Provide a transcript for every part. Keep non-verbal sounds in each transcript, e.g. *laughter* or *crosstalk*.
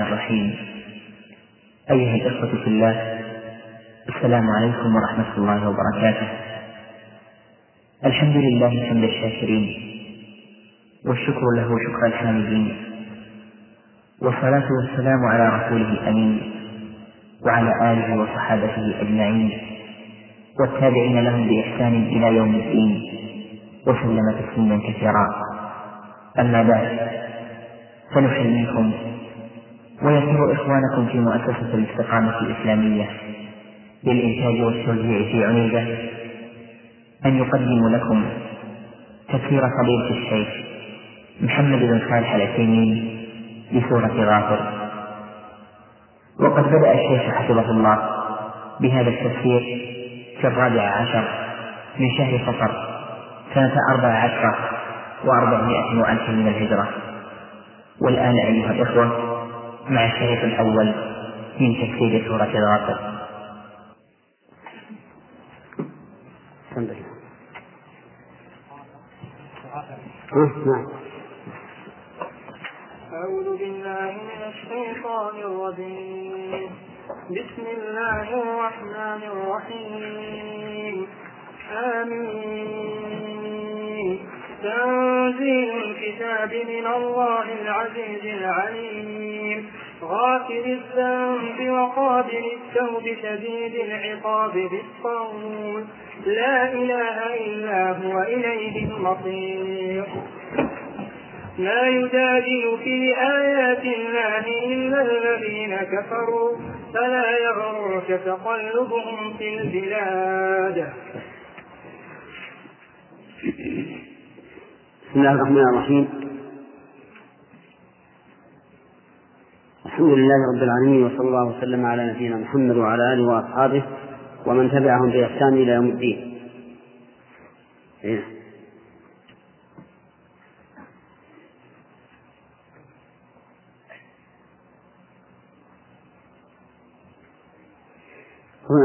الرحيم. أيها الإخوة في الله السلام عليكم ورحمة الله وبركاته. الحمد لله حمد الشاكرين والشكر له شكر الحامدين والصلاة والسلام على رسوله الأمين وعلى آله وصحابته أجمعين والتابعين لهم بإحسان إلى يوم الدين وسلم تسليما كثيرا. أما بعد فنحييكم ويسر إخوانكم في مؤسسة الاستقامة الإسلامية للإنتاج والتوزيع في عنيزة أن يقدموا لكم تفسير فضيلة الشيخ محمد بن صالح العثيمين لسورة غافر. وقد بدأ الشيخ حفظه الله بهذا التفسير في الرابع عشر من شهر صفر سنة أربع عشرة وأربعمائة وألف من الهجرة. والآن أيها الإخوة مع الشريط الأول من تفسير سورة غافر الحمد لله. نعم. أعوذ بالله من الشيطان الرجيم. بسم الله الرحمن الرحيم. آمين. تنزيل الكتاب من الله العزيز العليم. غافر الذنب وقابل التوب شديد العقاب بالقول لا إله إلا هو إليه المصير. ما يجادل في آيات الله إلا الذين كفروا. فلا يغرك تقلبهم في البلاد. بسم الله الرحمن الرحيم. الحمد لله رب العالمين وصلى الله وسلم على نبينا محمد وعلى آله وأصحابه ومن تبعهم بإحسان إلى يوم الدين. إيه.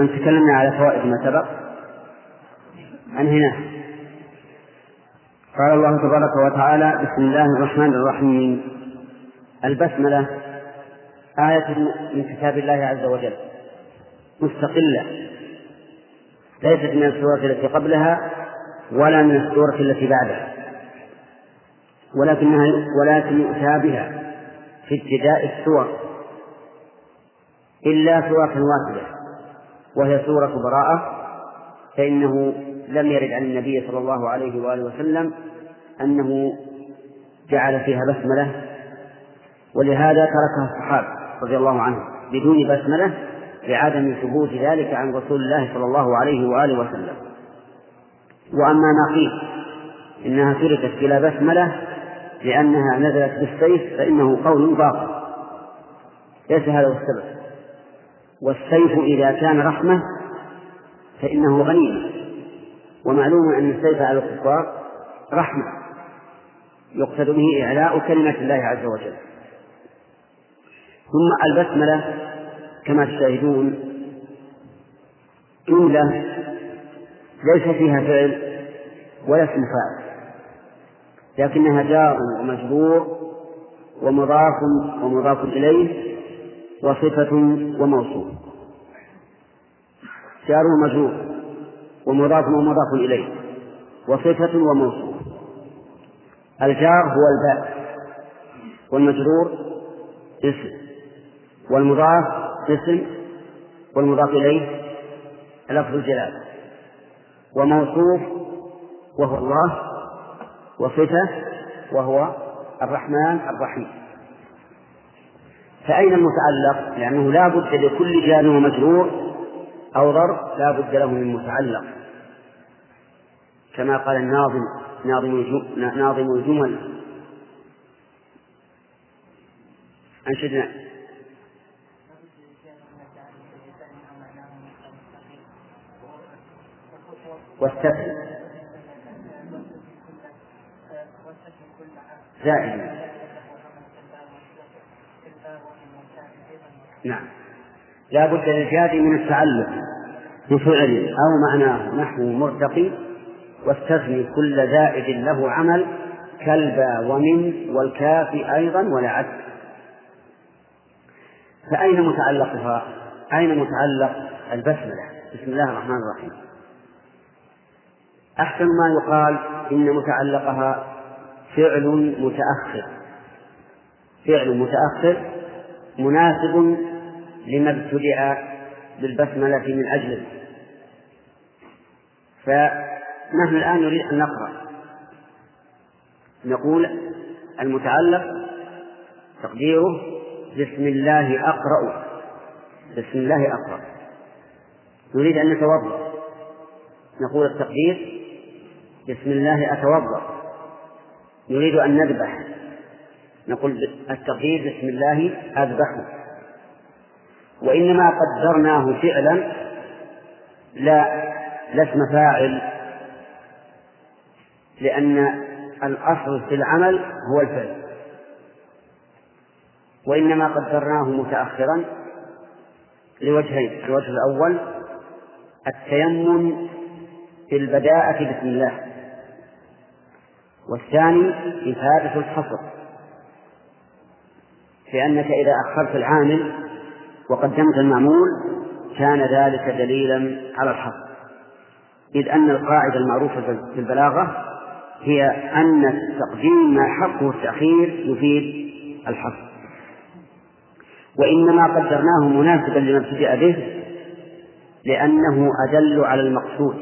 أن تكلمنا على فوائد ما سبق. عن هنا؟ قال الله تبارك وتعالى بسم الله الرحمن الرحيم. البسملة آية من كتاب الله عز وجل مستقلة ليست من السورة التي قبلها ولا من السورة التي بعدها ولكنها ولكن يؤتى بها في ابتداء السور إلا سورة واحدة وهي سورة براءة فإنه لم يرد عن النبي صلى الله عليه وآله وسلم أنه جعل فيها بسملة ولهذا تركها الصحابة. رضي الله عنهم بدون بسملة لعدم ثبوت ذلك عن رسول الله صلى الله عليه وآله وسلم. وأما ما قيل إنها تركت بلا بسملة لأنها نزلت بالسيف فإنه قول باطل. ليس هذا هو السبب. والسيف إذا كان رحمة فإنه غنيمة. ومعلوم أن السيف على الكفار رحمة. يقصد به إعلاء كلمة الله عز وجل. ثم البسملة كما تشاهدون جملة ليس فيها فعل ولا اسم فاعل لكنها جار ومجرور ومضاف ومضاف إليه وصفة وموصوف جار ومجرور ومضاف ومضاف إليه وصفة وموصوف الجار هو الباء والمجرور اسم. والمضاف اسم والمضاف إليه لفظ الجلالة وموصوف وهو الله وصفة وهو الرحمن الرحيم. فأين المتعلق؟ لأنه لا بد لكل جار ومجرور أو ظرف لا بد له من متعلق. كما قال الناظم ناظم ناظم الجمل. أنشدنا. والسفل. زائد نعم. لا بد للجاد من التعلق بفعل أو معناه نحو مرتقي واستثني كل زائد له عمل كالبا ومن والكاف أيضا ولا عد فأين متعلقها؟ أين متعلق البسملة؟ بسم الله الرحمن الرحيم. أحسن ما يقال إن متعلقها فعل متأخر. فعل متأخر مناسب لما ابتدع بالبسملة من أجله. فنحن الآن نريد أن نقرأ. نقول المتعلق تقديره بسم الله أقرأ. بسم الله أقرأ. نريد أن نتوضأ. نقول التقدير بسم الله أتوضأ. نريد أن نذبح. نقول التقدير بسم الله أذبح وإنما قدرناه فعلا. لا لا اسم فاعل. لأن الأصل في العمل هو الفعل. وإنما قدرناه متأخرا لوجهين الوجه الأول التيمم في البداءة بسم الله. والثاني إفادة الحصر. لأنك إذا أخرت العامل وقدمت المعمول كان ذلك دليلا على الحصر. إذ أن القاعدة المعروفة في البلاغة هي أن التقديم ما حقه التأخير يفيد الحصر. وإنما قدرناه مناسبا لما ابتدأ به لأنه أدل على المقصود.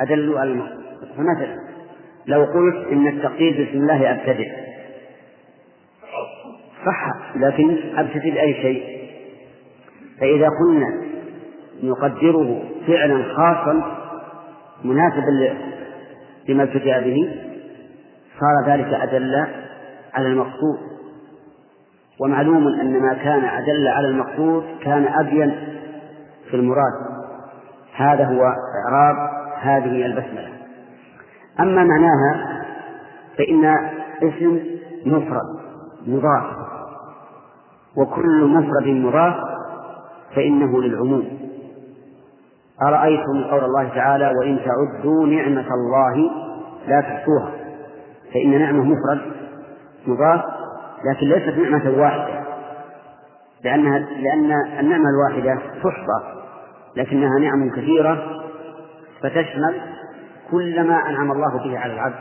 أدل على المقصود. فمثلا لو قلت إن التقدير بسم الله أبتدئ. صح لكن أبتدئ بأي شيء؟ فإذا كنا نقدره فعلا خاصا مناسبا لما ابتدأ به صار ذلك أدل على المقصود. ومعلوم أن ما كان أدل على المقصود كان أبين في المراد. هذا هو إعراب هذه البسملة. أما معناها فإن اسم مفرد مضاف. وكل مفرد مضاف فإنه للعموم. أرأيتم قول الله تعالى وإن تعدوا نعمة الله لا تحصوها فإن نعمة مفرد مضاف لكن ليست نعمة واحدة. لأنها لأن النعمة الواحدة تحصى لكنها نعم كثيرة فتشمل كل ما أنعم الله به على العبد.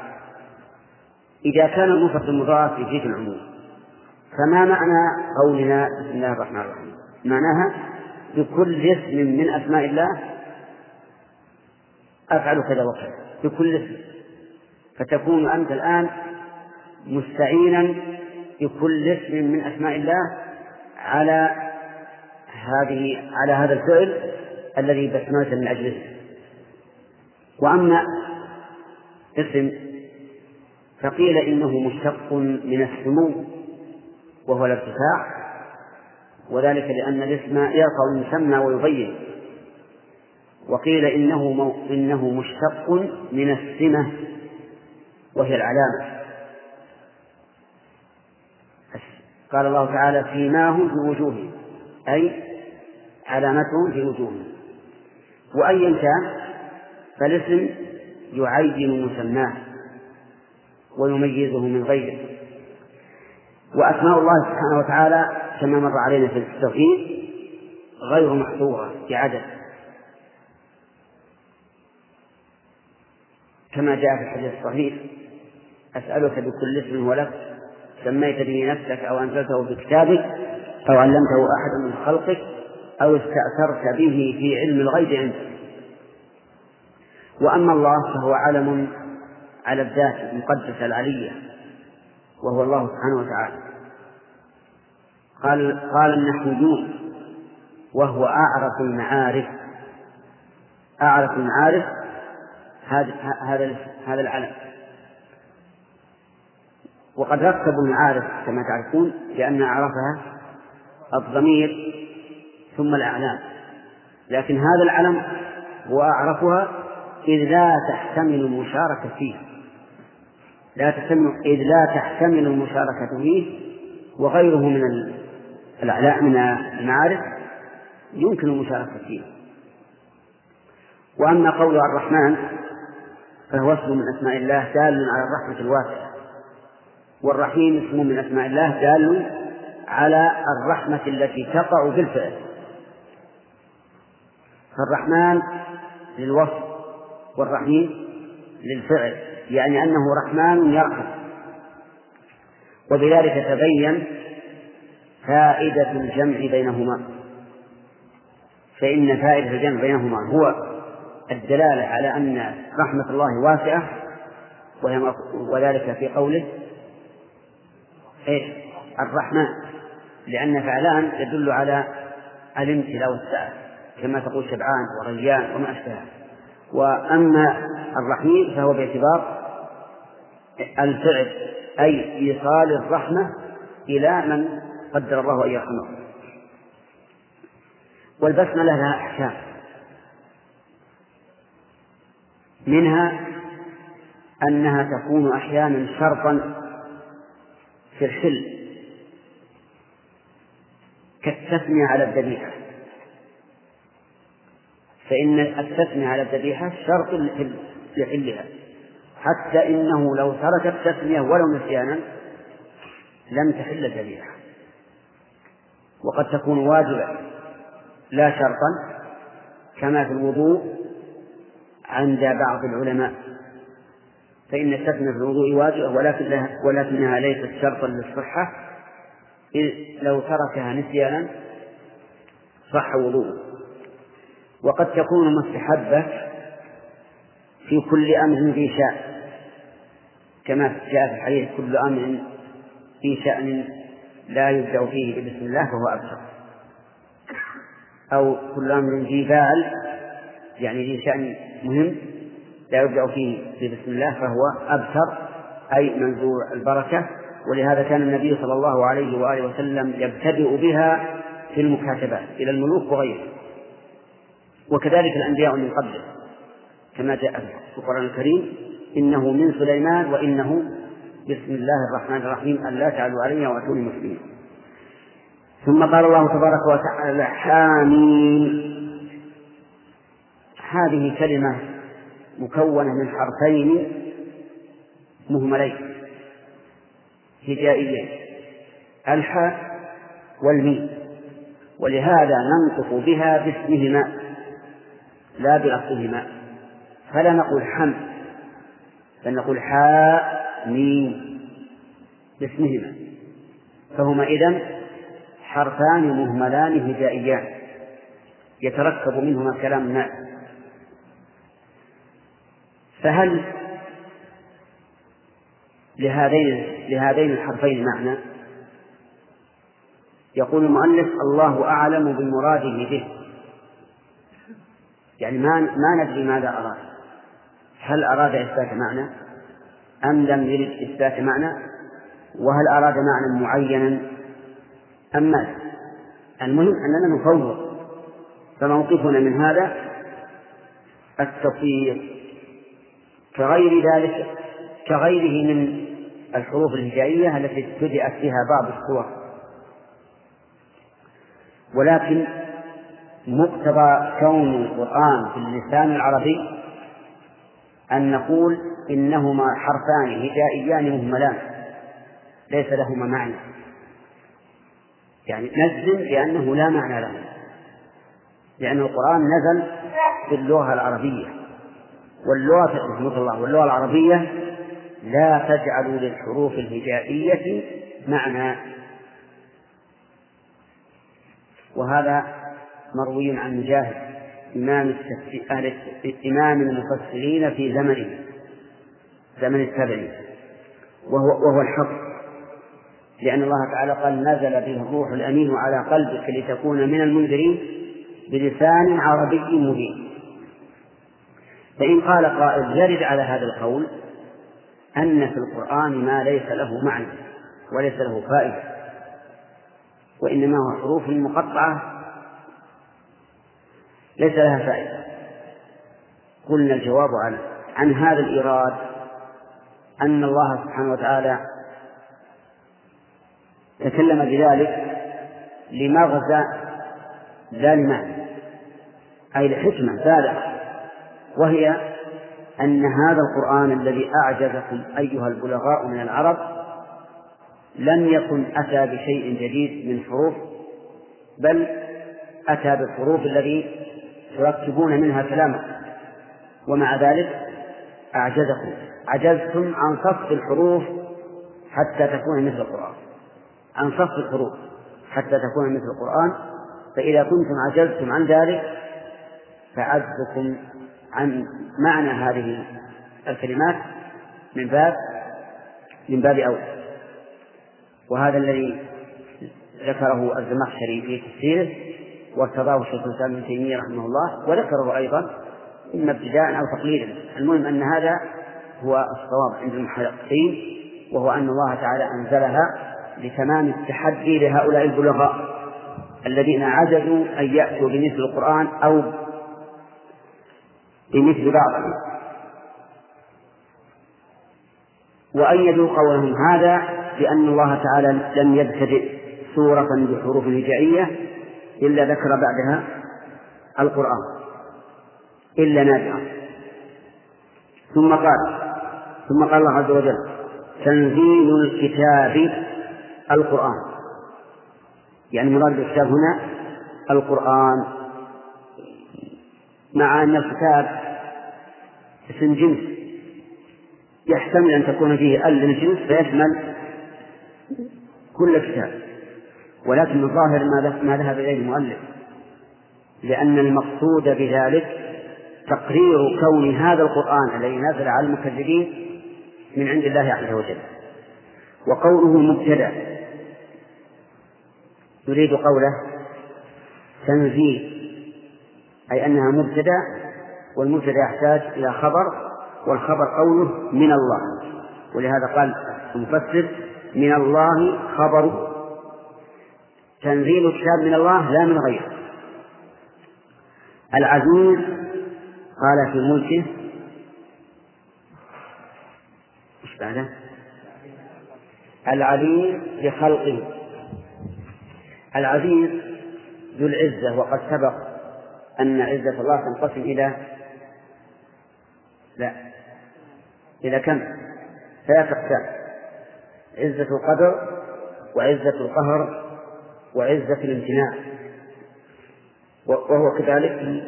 إذا كان المفرد المضاف يفيد العموم. فما معنى قولنا بسم الله الرحمن الرحيم؟ معناها بكل اسم من أسماء الله أفعل كذا وكذا. بكل اسم. فتكون أنت الآن مستعينا بكل اسم من أسماء الله على هذه على هذا الفعل الذي بسملت من أجله. وأما اسم فقيل إنه مشتق من السمو وهو الارتفاع وذلك لأن الاسم يرفع المسمى ويبين وقيل إنه. إنه مشتق من السمة وهي العلامة قال الله تعالى سيماهم في وجوههم أي علامتهم في وجوههم وأيا كان فالاسم يعين مسماه ويميزه من غيره. وأسماء الله سبحانه وتعالى كما مر علينا في التوحيد غير محصورة بعدد. كما جاء في الحديث الصحيح أسألك بكل اسم ولك سميت به نفسك أو أنزلته في كتابك أو علمته أحد من خلقك أو استأثرت به في علم الغيب عندك. وأما الله فهو علم على الذات المقدسة العلية وهو الله سبحانه وتعالى. قال قال النحويون وهو أعرف المعارف. أعرف المعارف هذا هذا هذا العلم. وقد رتبوا المعارف كما تعرفون لأن أعرفها الضمير ثم الأعلام. لكن هذا العلم هو أعرفها إذ لا تحتمل المشاركة فيه. لا تحتمل إذ لا تحتمل المشاركة فيه وغيره من الأعلام من المعارف يمكن المشاركة فيه. وأما قول الرحمن فهو اسم من أسماء الله دال على الرحمة الواسعة. والرحيم اسم من أسماء الله دال على الرحمة التي تقع بالفعل فالرحمن للوصف والرحيم للفعل يعني أنه رحمن يرحم. وبذلك تبين فائدة الجمع بينهما. فإن فائدة الجمع بينهما هو الدلالة على أن رحمة الله واسعة وذلك في قوله إيش؟ الرحمن. لأن فعلان يدل على الامتلاء والسعة كما تقول شبعان وريان وما أشبهه. وأما الرحيم فهو باعتبار الفعل أي إيصال الرحمة إلى من قدر الله أن يرحمه والبسملة لها أحكام. منها أنها تكون أحيانا شرطا في الحل كالتثنية على الذبيحة. فإن التثنية على الذبيحة شرط لحلها. حتى إنه لو ترك التثنية ولو نسيانا لم تحل الذبيحة. وقد تكون واجبة لا شرطا كما في الوضوء عند بعض العلماء. فإن التثنية في الوضوء واجبة ولكن ولكنها ليست شرطا للصحة. إذ لو تركها نسيانا صح وضوءه. وقد تكون مستحبة في كل أمر ذي شأن كما جاء في الحديث كل أمر في شأن لا يبدأ فيه بسم الله فهو أبتر أو كل أمر ذي بال يعني ذي شأن مهم لا يبدأ فيه بسم الله فهو أبتر أي منزوع البركة ولهذا كان النبي صلى الله عليه وآله وسلم يبتدئ بها في المكاتبات إلى الملوك وغيره وكذلك الأنبياء من قبله كما جاء في القرآن الكريم إنه من سليمان وإنه بسم الله الرحمن الرحيم ألا تعلوا علي وأتوني مسلمين. ثم قال الله تبارك وتعالى حامين هذه كلمة مكونة من حرفين مهملين. هجائيين. الحاء والميم. ولهذا ننطق بها باسمهما. لا بأصلهما. فلا نقول حم بل نقول حاء ميم باسمهما. فهما إذن حرفان مهملان هجائيان. يتركب منهما كلام الناس فهل لهذين لهذين الحرفين معنى؟ يقول المؤلف الله أعلم بمراده به. يعني ما ما ندري ماذا أراد. هل أراد إثبات معنى؟ أم لم يرد إثبات معنى؟ وهل أراد معنى معينا؟ أم ماذا المهم أننا نفوض. فموقفنا من هذا التفويض كغير ذلك كغيره من الحروف الهجائية التي ابتدأت فيها بعض الصور ولكن مقتضى كون القرآن في اللسان العربي أن نقول إنهما حرفان هجائيان مهملان ليس لهما معنى. يعني نجزم بأنه لا معنى له لأن القرآن نزل باللغة العربية واللغة رحمه الله واللغة العربية لا تجعل للحروف الهجائية معنى. وهذا مروي عن مجاهد إمام إمام المفسرين في زمنه زمن التابعين وهو, وهو الحق. لأن الله تعالى قال نزل به الروح الأمين على قلبك لتكون من المنذرين بلسان عربي مبين. فإن قال قائل يرد على هذا القول أن في القرآن ما ليس له معنى وليس له فائدة وإنما هو حروف مقطعة ليس لها فائدة. قلنا الجواب عن عن هذا الإيراد أن الله سبحانه وتعالى تكلم بذلك لمغزى لا لمعنى أي لحكمة بالغة وهي أن هذا القرآن الذي أعجزكم أيها البلغاء من العرب لم يكن أتى بشيء جديد من حروف بل أتى بالحروف الذي تركبون منها كلامه ومع ذلك أعجزكم. عجزتم عن صف الحروف حتى تكون مثل القرآن. عن صف الحروف حتى تكون مثل القرآن. فإذا كنتم عجزتم عن ذلك فعجزكم عن معنى هذه الكلمات من باب من باب أولى وهذا الذي ذكره الزمخشري في تفسيره وارتضاه شيخ الإسلام ابن تيمية رحمه الله وذكره أيضا إما ابتداء أو تقليدا. المهم أن هذا هو الصواب عند المحققين وهو أن الله تعالى أنزلها لتمام التحدي لهؤلاء البلغاء الذين عجزوا أن يأتوا بمثل القرآن أو بمثل بعضه وأيدوا قولهم هذا بأن الله تعالى لم يبتدئ سورة بحروف هجائية إلا ذكر بعدها القرآن إلا نادرا ثم قال ثم قال الله عز وجل تنزيل الكتاب القرآن. يعني مراد الكتاب هنا القرآن. مع أن الكتاب اسم جنس يحتمل أن تكون فيه ال للجنس فيشمل كل كتاب. ولكن الظاهر ما ذهب إليه المؤلف. لأن المقصود بذلك تقرير كون هذا القرآن الذي نزل على المكذبين من عند الله عز وجل. وقوله مبتدأ يريد قوله تنزيل أي أنها مبتدأ والمبتدأ يحتاج إلى خبر والخبر قوله من الله. ولهذا قال المفسر من الله خبره تنزيل الكتاب من الله لا من غيره العزيز قال في ملكه إيش بعده؟ العليم بخلقه العزيز ذو العزة وقد سبق أن عزة الله تنقسم إلى لا إلى كم؟ ثلاث أقسام عزة القدر وعزة القهر وعزة الامتناع. وهو كذلك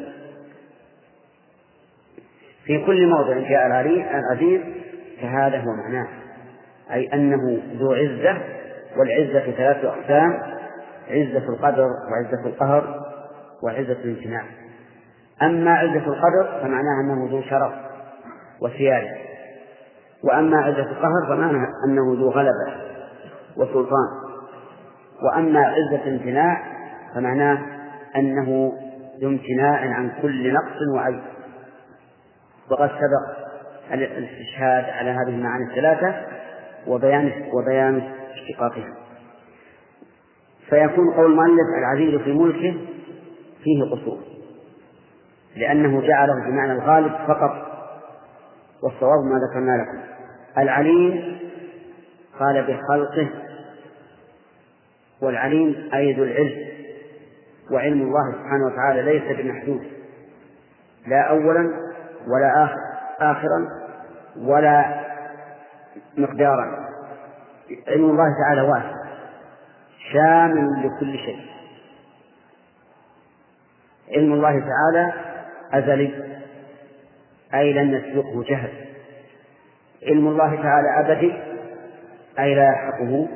في كل موضع جاء العزيز فهذا هو معناه. أي أنه ذو عزة والعزة ثلاث أقسام عزة القدر وعزة القهر وعزة الامتناع. أما عزة القدر فمعناها أنه ذو شرف وسيادة وأما عزة القهر فمعناها أنه ذو غلبة وسلطان. وأما عزة الامتناع فمعناه أنه ذو امتناع عن كل نقص وعيب. وقد سبق الاستشهاد على هذه المعاني الثلاثة وبيان وبيان اشتقاقها. فيكون قول المؤلف العزيز في ملكه فيه قصور لأنه جعله بمعنى الغالب فقط والصواب ما ذكرنا لكم. العليم قال بخلقه والعليم أي ذو العلم وعلم الله سبحانه وتعالى ليس بمحدود لا أولا ولا آخر آخرا ولا مقدارا. علم الله تعالى واسع شامل لكل شيء. علم الله تعالى أزلي أي لن يسبقه جهل. علم الله تعالى أبدي أي لا يلحقه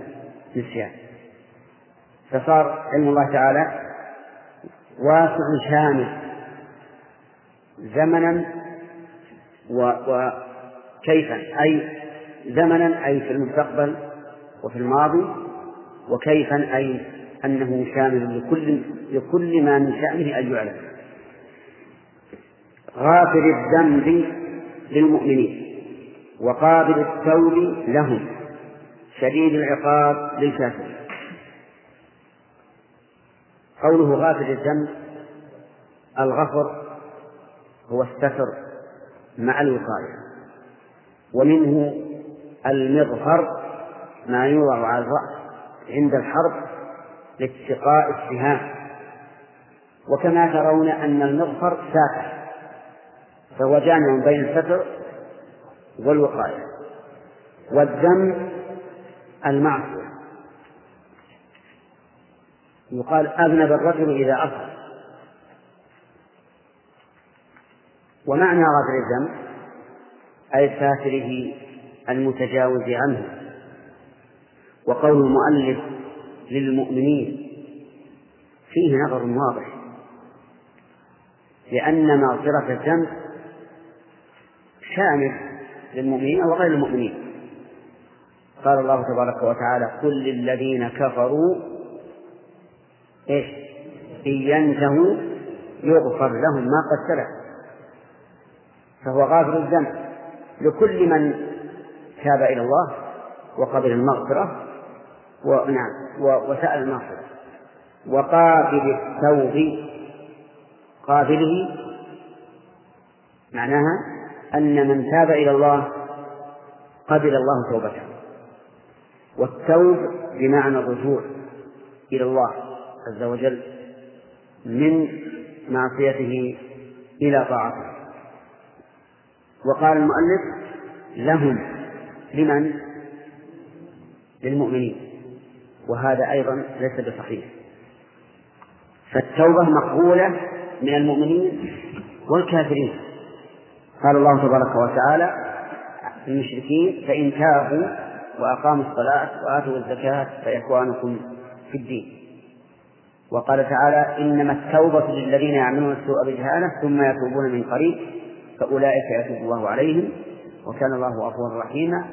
نسيان. فصار علم الله تعالى واسع شامل زمنا وكيفا أي زمنا أي في المستقبل وفي الماضي وكيفا أي أنه شامل لكل لكل ما من شأنه أن يعلم. غافر الذنب للمؤمنين وقابل التوب لهم. شديد العقاب للكافرين. قوله غافر الذنب الغفر هو الستر مع الوقاية. ومنه المغفر ما يوضع على الرأس عند الحرب لاتقاء السهام. وكما ترون أن المغفر ساتر فهو جامع بين الستر والوقاية. والذنب المعصية. يقال أذنب الرجل إذا أصغر ومعنى غافر الذنب أي ساتره المتجاوز عنه وقول المؤلف للمؤمنين فيه نظر واضح لأن مغفرة الذنب شامل للمؤمنين وغير المؤمنين. قال الله تبارك وتعالى قل للذين كفروا إيش؟ إن ينتهوا يغفر لهم ما قد سلف فهو غافر الذنب. لكل من تاب إلى الله وقبل المغفرة ونعم وسأل المغفرة. وقابل التوب قابله معناها أن من تاب إلى الله قبل الله توبته. والتوب بمعنى الرجوع إلى الله. عز وجل من معصيته إلى طاعته. وقال المؤلف لهم لمن؟ للمؤمنين. وهذا أيضا ليس بصحيح. فالتوبة مقبولة من المؤمنين والكافرين. قال الله تبارك وتعالى المشركين فإن تابوا وأقاموا الصلاة وآتوا الزكاة فإخوانكم في الدين. وقال تعالى إنما التوبة للذين يعملون السوء بجهالة ثم يتوبون من قريب فأولئك يتوب الله عليهم وكان الله غفورا رحيما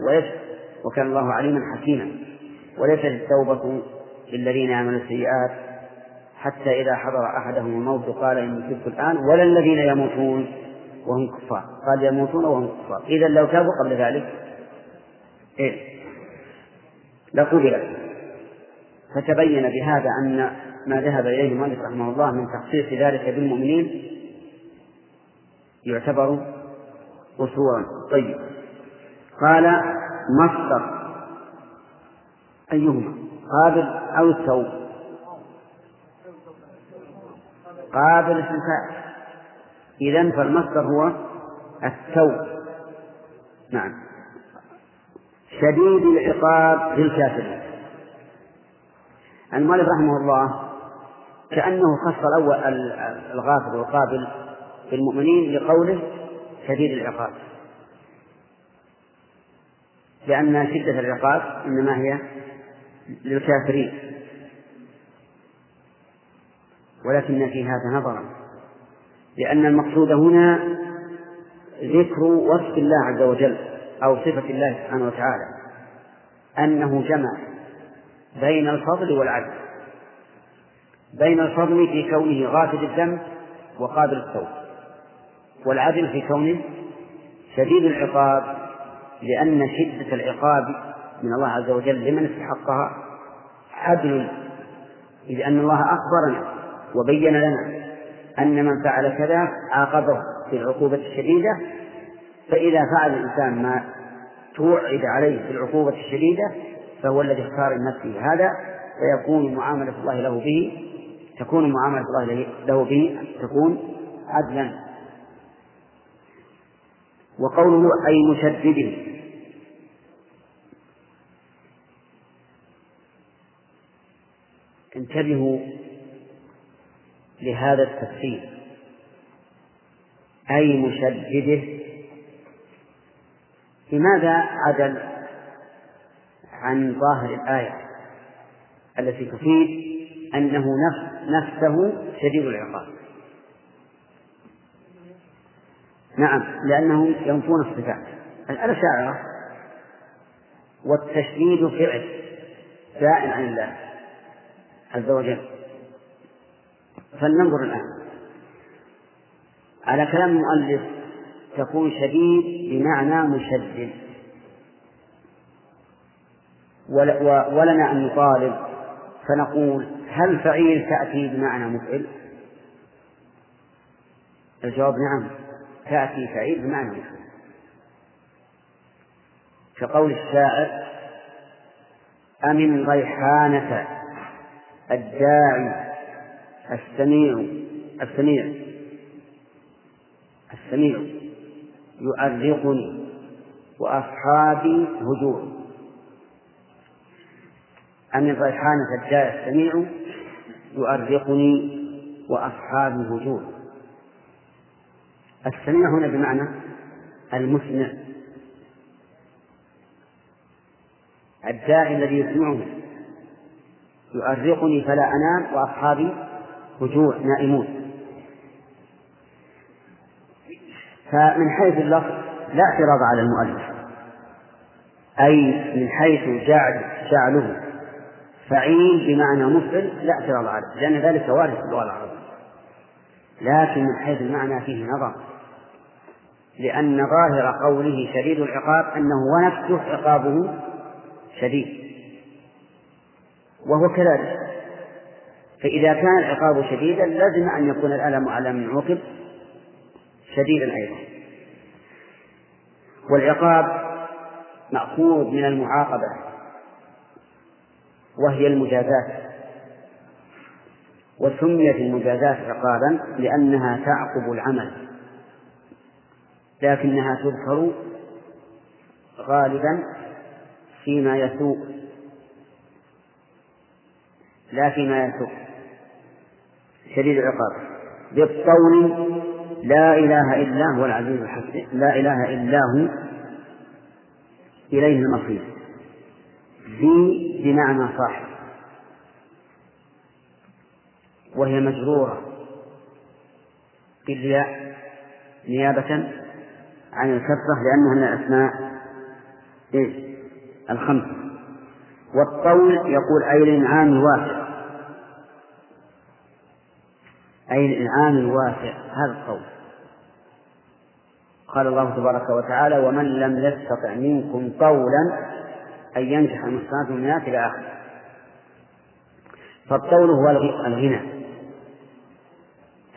وكان الله عليما حكيما. وليست التوبة للذين يعملون السيئات حتى إذا حضر أحدهم الموت قال إني تبت الآن ولا الذين يموتون وهم كفار. قال يموتون وهم كفار. إذا لو تابوا قبل ذلك إيه؟ لقبلت. فتبين بهذا أن ما ذهب إليه المؤلف رحمه الله من تخصيص ذلك بالمؤمنين يعتبر قصورا طيب. قال مصدر أيهما؟ قابل أو الثوب قابل فاعل إذا فالمصدر هو التوب نعم. شديد العقاب للكافرين المؤلف رحمه الله كأنه خص الأول الغافر والقابل بالمؤمنين لقوله شديد العقاب. لأن شدة العقاب إنما هي للكافرين. ولكن في هذا نظرا. لأن المقصود هنا ذكر وصف الله عز وجل أو صفة الله سبحانه وتعالى. أنه جمع بين الفضل والعدل. بين الفضل في كونه غافل الذنب وقابل التوب والعدل في كونه شديد العقاب لأن شدة العقاب من الله عز وجل لمن استحقها عدل إذ أن الله أخبرنا وبين لنا أن من فعل كذا عاقبه بالعقوبة الشديدة فإذا فعل الإنسان ما توعد عليه بالعقوبة الشديدة فهو الذي اختار لنفسه هذا فيكون معاملة الله له به تكون معاملة الله له به تكون عدلا. وقوله أي مشدده انتبهوا لهذا التفسير أي مشدده لماذا عدل عن ظاهر الآية التي تفيد أنه نفس نفسه شديد العقاب. نعم لأنهم ينفون الصفات. الأشاعرة والتشديد فعل زائل عن الله عز وجل. فلننظر الآن على كلام المؤلف تكون شديد بمعنى مشدد. ولنا أن نطالب فنقول هل فعيل تأتي بمعنى مفعل؟ الجواب نعم تأتي فعيل بمعنى مفعل كقول الشاعر أمن ريحانة الداعي السميع السميع السميع يؤرقني وأصحابي هجور أن الريحانة الداعي السميع يؤرقني وأصحابي هجور السميع هنا بمعنى المسمع. الداعي الذي يسمعه يؤرقني فلا أنام وأصحابي هجوع نائمون. فمن حيث اللفظ لا اعتراض على المؤلف. أي من حيث جعل جعله. فعيل بمعنى مفعل لا اعتراض عليه لأن ذلك وارد في اللغة العربية. لكن من حيث المعنى فيه نظر. لأن ظاهر قوله شديد العقاب أنه هو نفسه عقابه شديد. وهو كذلك. فإذا كان العقاب شديدا لازم أن يكون الألم على من عوقب شديدا أيضا. والعقاب مأخوذ من المعاقبة. وهي المجازات. وسميت المجازات عقابا لأنها تعقب العمل. لكنها تذكر غالبا فيما يسوء. لا فيما يسوء. شديد العقاب. بالطول لا إله إلا هو العزيز الحكيم. لا إله إلا هو إليه المصير. ذي بمعنى صاحب. وهي مجرورة. بالياء نيابة عن الكسرة لأنها من الأسماء إيه؟ الخمسة والطول يقول أي الإنعام الواسع. أي الإنعام الواسع هذا الطول قال الله تبارك وتعالى ومن لم يستطع منكم طولا أن ينجح المحصنات المؤمنات إلى آخره. فالطول هو الغنى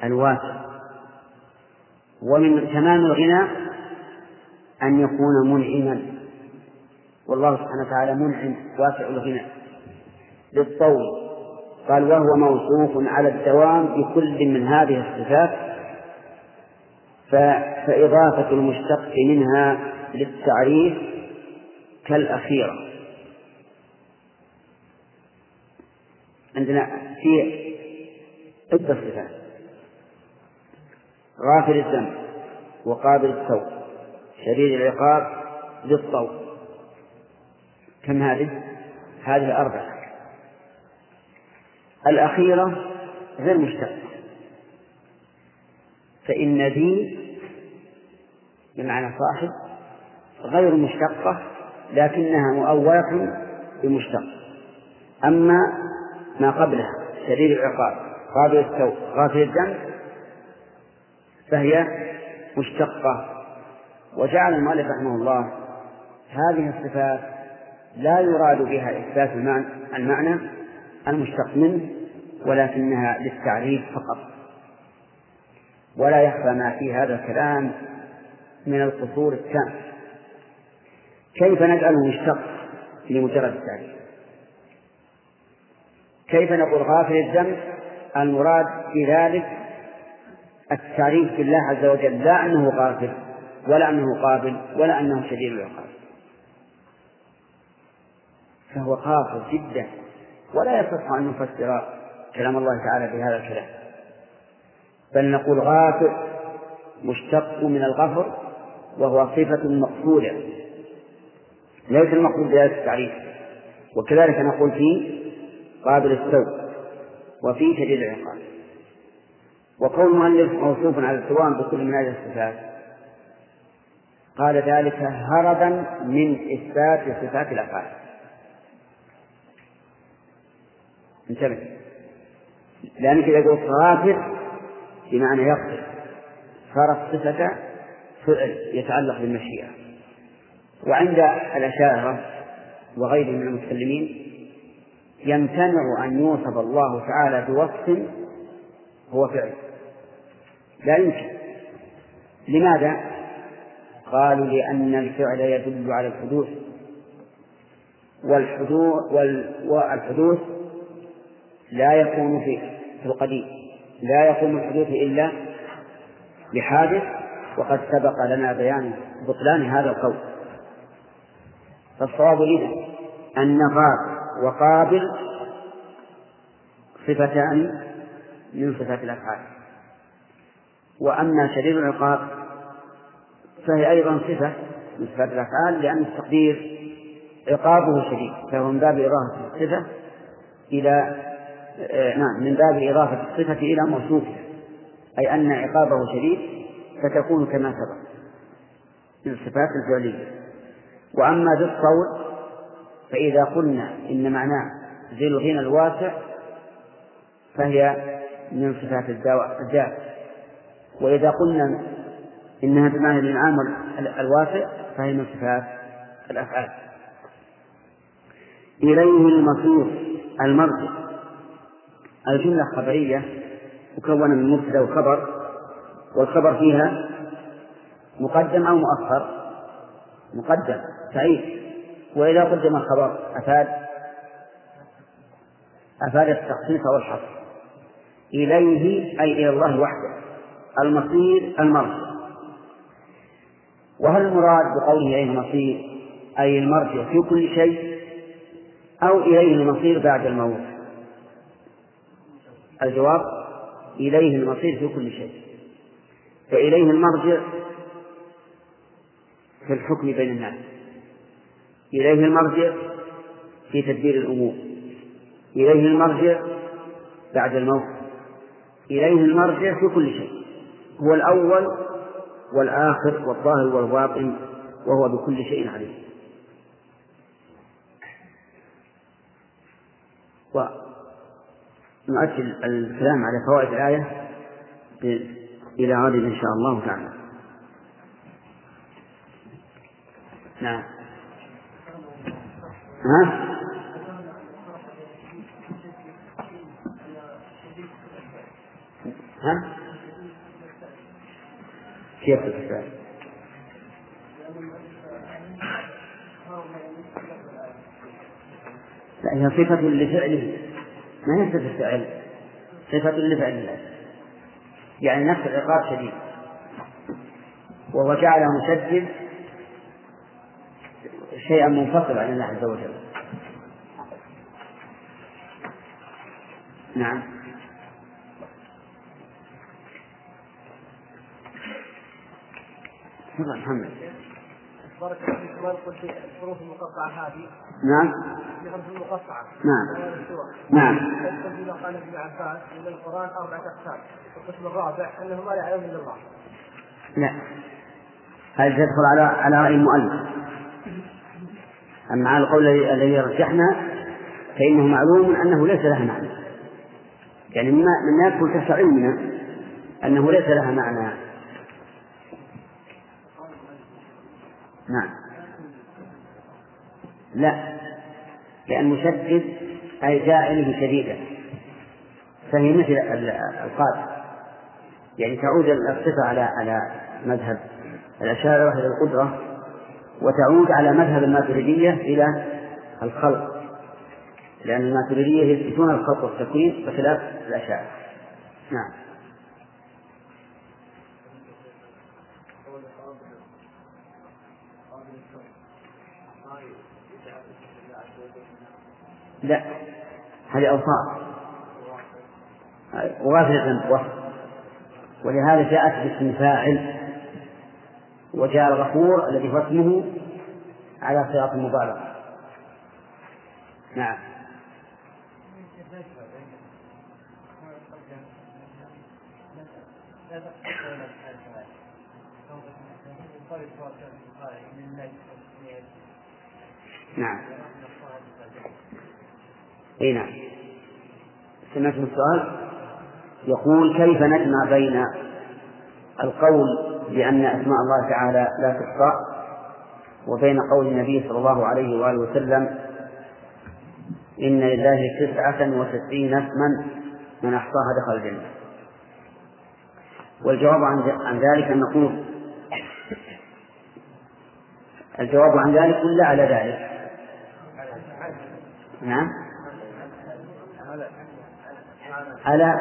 الواسع. ومن تمام الغنى أن يكون منعما. والله سبحانه وتعالى منعم واسع الغنى. بالطول قال وهو موصوف على الدوام بكل من هذه الصفات فإضافة المشتق منها للتعريف كالأخيرة. عندنا في عدة صفات. غافل الذنب وقابل التوب. شديد العقاب بالطوب كم هذه؟ هذه أربعة الأخيرة غير مشتقة. فإن ذي بمعنى صاحب غير مشتقة لكنها مؤولة بمشتق. أما ما قبلها شديد العقاب قابل التوب غافل الذنب فهي مشتقة. وجعل المؤلف رحمه الله هذه الصفات لا يراد بها إثبات المعنى المشتق منه ولكنها للتعريف فقط. ولا يخفى ما في هذا الكلام من القصور التام. كيف نجعله مشتق لمجرد التعريف؟ كيف نقول غافل الذنب؟ المراد في ذلك التعريف بالله عز وجل لا أنه غافل ولا أنه قابل ولا أنه شديد العقاب. فهو قاصر جدا ولا يصح أن نفسر كلام الله تعالى بهذا الكلام. بل نقول غافر مشتق من الغفر وهو صفة مقصودة. ليس المقصود بهذا التعريف. وكذلك نقول فيه قابل السوء وفيه شديد العقاب. وقول المؤلف موصوف على الدوام بكل من هذه الصفات. قال ذلك هربا من إثبات صفات الأفعال. انتبه. لأنك إذا قلت غافر بمعنى يغفر صارت صفة فعل يتعلق بالمشيئة. وعند الأشاعرة وغيرهم من المتكلمين يمتنع أن يوصف الله تعالى بوصف هو فعل. لا يمكن. لماذا؟ قالوا لأن الفعل يدل على الحدوث. والحدوث والحدوث لا يكون في القديم. لا يكون الحدوث إلا بحادث وقد سبق لنا بيان بطلان هذا القول. فالصواب إذا أن غاب وقابل صفتان من صفات الأفعال. وأما شديد العقاب فهي أيضا صفة من صفات الأفعال لأن التقدير عقابه شديد فهو من باب إضافة الصفة إلى آه، نعم من باب إضافة الصفة إلى موصوفها أي أن عقابه شديد فتكون كما سبق من الصفات الفعلية. وأما بالقول فإذا قلنا إن معناه ذي الغنى الواسع فهي من صفات الذات وإذا قلنا إنها بمعنى الإنعام الواسع فهي من صفات الأفعال. إليه المصير المرجع. الجملة خبرية مكونة من مبتدأ وخبر والخبر فيها مقدم أو مؤخر. مقدم سعيد. وإذا قدم الخبر أفاد. أفاد التخصيص والحصر. إليه أي إلى الله وحده. المصير المرجع. وهل المراد بقوله إليه المصير؟ أي المرجع في كل شيء أو إليه المصير بعد الموت؟ الجواب إليه المصير في كل شيء. فإليه المرجع في الحكم بين الناس. إليه المرجع في تدبير الأمور. إليه المرجع بعد الموت. إليه المرجع في كل شيء. هو الأول والآخر والظاهر والباطن وهو بكل شيء عليم. ونؤجل الكلام على فوائد الآية إلى غد إن شاء الله تعالى. نعم. ها؟ ها؟ كيف الفعل؟ لا هي صفة لفعله ما هي صفة فعل صفة لفعل الله يعني نفس العقاب شديد وهو جعله مشدد شيئا منفصلا عن الله عز وجل. نعم. تفضل محمد. بارك الله فيك. ما قلت الحروف المقطعة هذه. نعم. الحروف المقطعة. نعم. نعم. تدخل فيما قال ابن عباس ان القرآن أربعة أقسام. القسم الرابع أنه ما يعلم إلا الله. لا. هذه تدخل على على رأي المؤلف؟ أما على القول الذي رجحنا فإنه معلوم أنه ليس لها معنى. يعني مما مما يدخل تحت علمنا أنه ليس لها معنى. نعم. لا. لأن مشدد أي جاعله شديدا. فهي مثل القادر يعني تعود الصفة على على مذهب الأشاعرة إلى القدرة. وتعود على مذهب الماتريدية إلى الخلق. لأن الماتريدية يثبتون الخلق والتكوين بخلاف الأشاعرة. نعم. لا. هذه أوصاف. وغافلة وصف. ولهذا جاءت باسم فاعل وجاء الغفور الذي هو اسمه على صراط المبالغة نعم. نعم. اي نعم. سمعتم السؤال؟ يقول كيف نجمع بين القول بأن أسماء الله تعالى لا تحصى وبين قول النبي صلى الله عليه وآله وسلم إن لله تسعة وتسعين اسما من أحصاها دخل الجنة. والجواب عن ذلك أن نقول الجواب عن ذلك ولا على ذلك. نعم. على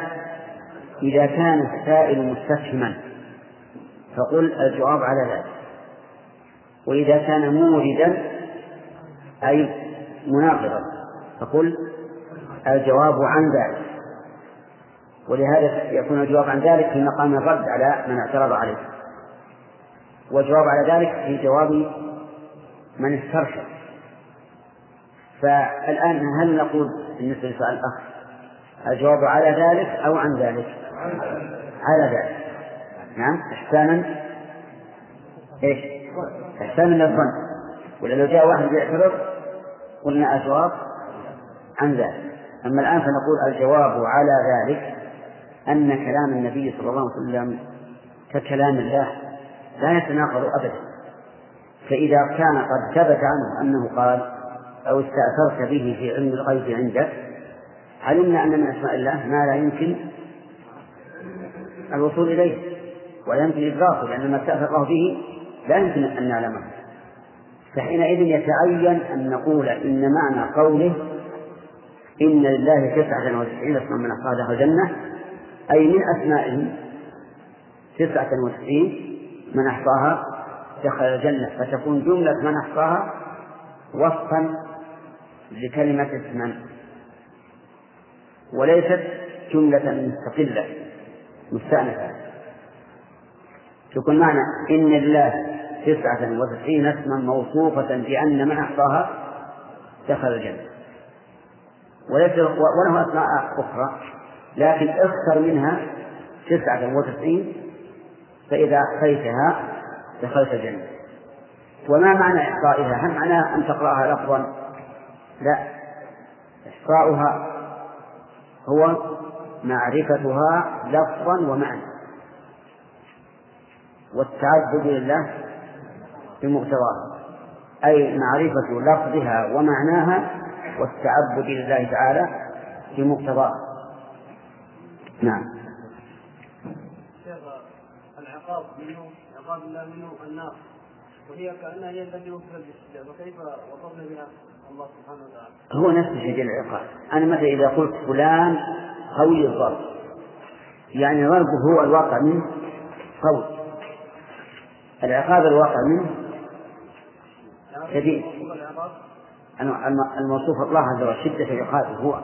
إذا كان السائل مستفهما فقل الجواب على ذلك. وإذا كان موردا أي مناقضا فقل الجواب عن ذلك. ولهذا يكون الجواب عن ذلك في مقام الرد على من اعترض عليه. والجواب على ذلك في جواب من استرشد. فالآن هل نقول بالنسبة لسؤال الأخ الجواب على ذلك أو عن ذلك؟ على ذلك. نعم إحسانا. إيش؟ إحسانا للظن ولا لو جاء واحد يعترض قلنا الجواب عن ذلك. أما الآن فنقول الجواب على ذلك أن كلام النبي صلى الله عليه وسلم ككلام الله لا يتناقض أبدا. فإذا كان قد ثبت عنه أنه قال أو استأثرت به في علم الغيب عندك علمنا أن من أسماء الله ما لا يمكن الوصول إليه. ولا يمكن إدراكه لأن ما استأثر الله به لا يمكن أن نعلمه. فحينئذ يتعين أن نقول إن معنى قوله إن لله تسعة وتسعين اسما من أحصاها الجنة أي من أسمائه تسعة وتسعين من أحصاها دخل الجنة فتكون جملة من أحصاها وصفا لكلمة اسما وليست جملة مستقلة مستأنفة. تكون معنى إن لله تسعة وتسعين اسما موصوفة بأن من أحصاها دخل الجنة وله أسماء أخرى لكن اختر منها تسعة وتسعين فإذا أحصيتها دخلت الجنة وما معنى إحصائها؟ هل معناه أن تقرأها لفظا؟ لا إحصاؤها هو معرفتها لفظا ومعنى والتعبد لله بمقتضاها أي معرفة لفظها ومعناها والتعبد لله تعالى بمقتضاها نعم. العقاب منه عقاب الله منه النار وهي كأنها هي التي وصفت بالشجاع وكيف وصفنا بها الله سبحانه وتعالى؟ هو نفس شيء العقاب. أنا مثلا إذا قلت فلان قوي الضرب يعني ضربه هو الواقع منه قوي. العقاب الواقع منه شديد. الموصوف الله عز وجل شدة عقابه هو.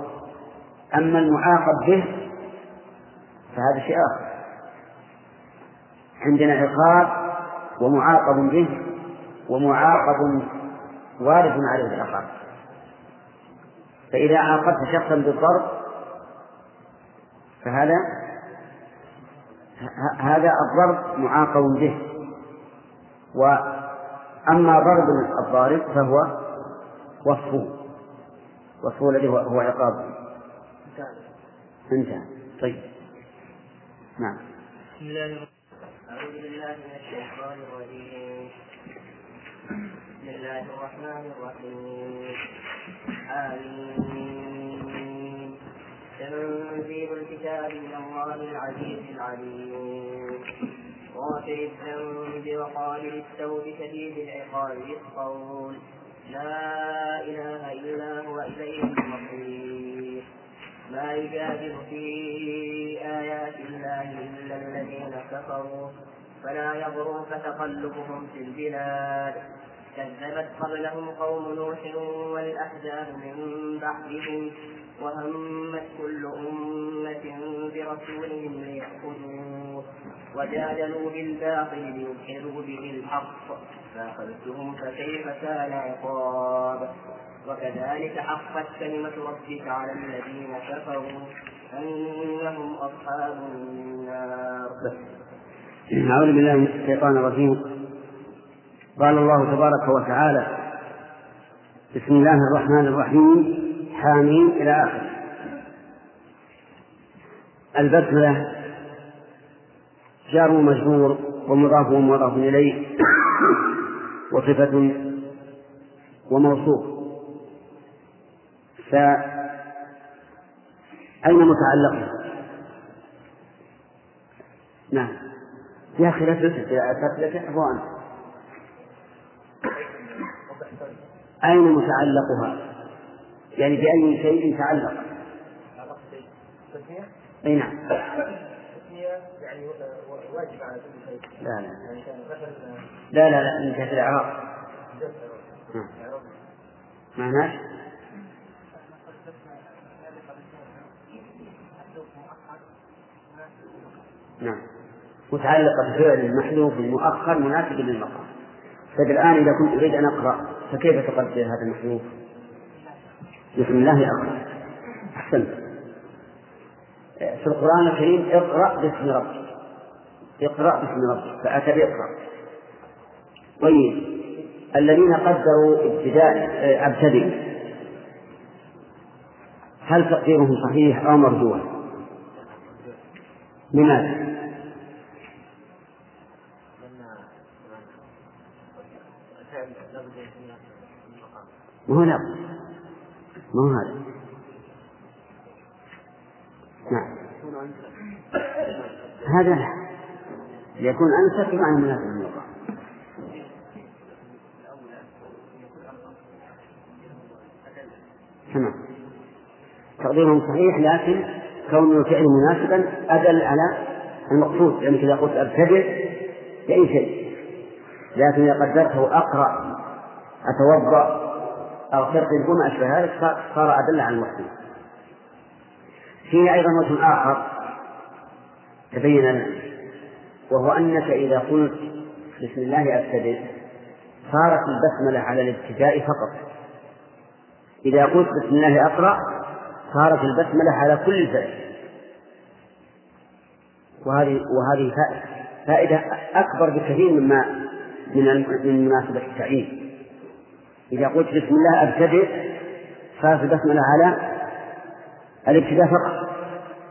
أما المعاقب به فهذا شيء آخر. عندنا عقاب ومعاقب به ومعاقب وارد عليه العقاب. فإذا عاقبت شخصا بالضرب فهذا هذا الضرب معاقب به. وأما ضرب الضارب فهو وصفه. وصفه الذي هو عقاب. انتهى. طيب. نعم. بسم الله أعوذ بالله من الشيطان الرجيم بسم الله الرحمن الرحيم. آمين. تنزيل الكتاب من الله العزيز العليم. غافر الذنب وقابل التوب شديد العقاب بالقول لا إله إلا هو إليه المصير. ما يجادل في آيات الله إلا الذين كفروا. فلا يغرك تقلبهم في البلاد. كذبت قبلهم قوم نوح والأحزاب من بعدهم. وهمت كل أمة برسولهم ليأخذوه وجادلوا بالباطل ليدحضوا به الحق فأخذتهم فكيف كان عقاب؟ وكذلك حقت كلمة ربك على الذين كفروا أنهم أصحاب النار. أعوذ بالله من الشيطان الرجيم. قال الله تبارك وتعالى بسم الله الرحمن الرحيم حامين إلى آخره. البسملة جار مجرور ومضاف ومضاف إليه وصفة وموصوف فأين متعلقها؟ نعم يا أخي لا تلتفت احفظ أنت أين متعلقها؟ يعني بأي شيء تعلق؟ أي نعم لا لا. لا لا لا من جهة الإعراب. نعم. معناه؟ نعم. متعلقة بفعل محذوف مؤخر مناسب للمقام. طيب الآن إذا كنت أريد أن أقرأ فكيف تقدر هذا المحذوف؟ بسم الله أقرأ أحسنت. في القرآن الكريم اقرأ باسم ربك. اقرأ باسم ربك. فأتى بإقرأ. طيب. الذين قدروا ابتداء أبتدئ. هل تقديرهم صحيح أو مرجوح؟ لماذا؟ ما هو لا ما هو هذا. نعم. هذا يكون أنسب بمعنى مناسب للمقام تمام. تقديرهم صحيح لكن كون الفعل مناسبا أدل على المقصود. يعني إذا قلت أبتدئ بأي شيء. لكن إذا قدرته أقرأ أتوضأ أغتسل وما أشبه ذلك صار أدل على المقصود فيه أيضا وجه آخر تبين وهو أنك إذا قلت بسم الله أبتدئ صارت البسملة على الابتداء فقط. إذا قلت بسم الله أقرأ صارت البسملة على كل فعل وهذه وهذه فائدة أكبر بكثير مما من من مناسبة التعيين. إذا قلت بسم الله أبتدئ صارت البسملة على الابتداء فقط.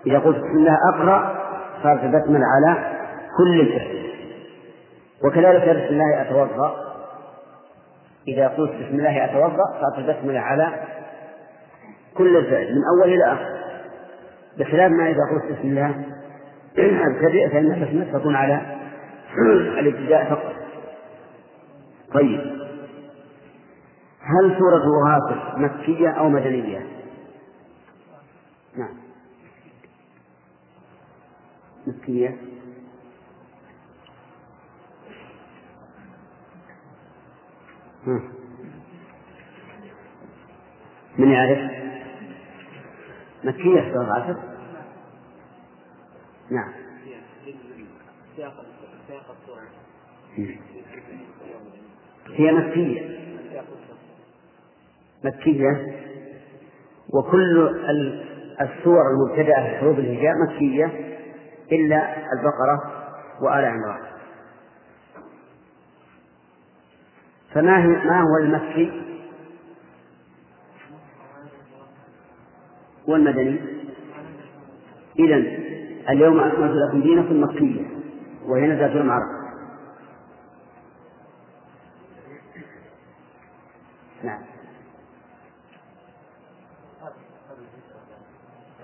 إذا قلت بسم الله أقرأ صارت البسملة على كل الفعل وكذلك بسم الله أتوضأ. إذا قلت بسم الله أتوضأ صارت البسملة على كل الفعل من أول إلى آخر. بخلاف ما إذا قلت بسم الله *clears throat* أبتدئ فإن البسملة تكون على *clears throat* الابتداء فقط. طيب. هل سورة غافر مكية أو مدنية؟ نعم. مكية. من يعرف؟ مكية سورة غافر؟ نعم. هي مكية. مكية. وكل السور المبتدأة بحروف الهجاء مكية إلا البقرة وآل عمران. فما ما هو المكي؟ والمدني إذا اليوم أكملت لكم دينكم مكية وهي نزلت المعركة نعم.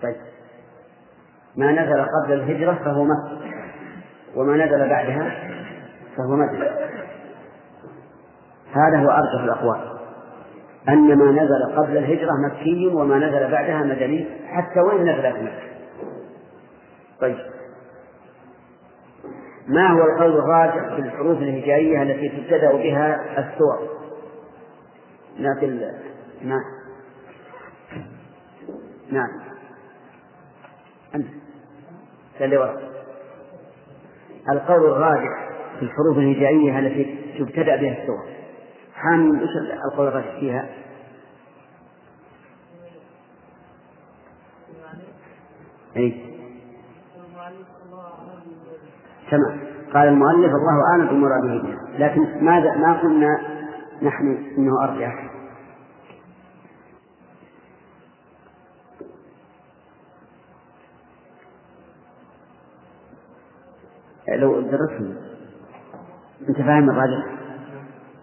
طيب. ما نزل قبل الهجرة فهو مكة وما نزل بعدها فهو مدني. هذا هو أرجح الأقوال. أن ما نزل قبل الهجرة مكي وما نزل بعدها مدني حتى وإن نزل في مكة؟ طيب. ما هو القول الراجح في الحروف الهجائية التي تبتدأ بها السور؟ لكن نعم. نعم. أنت. القول الراجح في الحروف الهجائية التي تبتدأ بها السور. حامل إيش القول الراجح فيها؟ اي تمام. قال المؤلف الله أعلم بمراده بها لكن ماذا ما قلنا نحن إنه أرجح؟ لو درسنا. أنت فاهم الراجح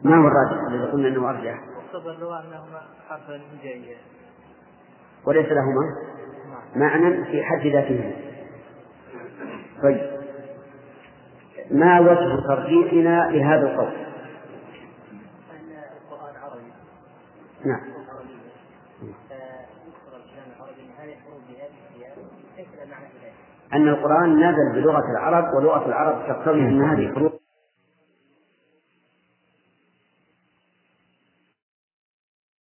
ما هو الراجح الذي قلنا إنه أرجح. مقتضى اللغة أنهما حرفان هجائيان وليس لهما معنى في حد ذاتهما. طيب. ما وجه ترجيحنا لهذا القول؟ أن القرآن عربي. نعم. ذلك. أن القرآن نزل بلغة العرب ولغة العرب تقتضي أن هذه حروف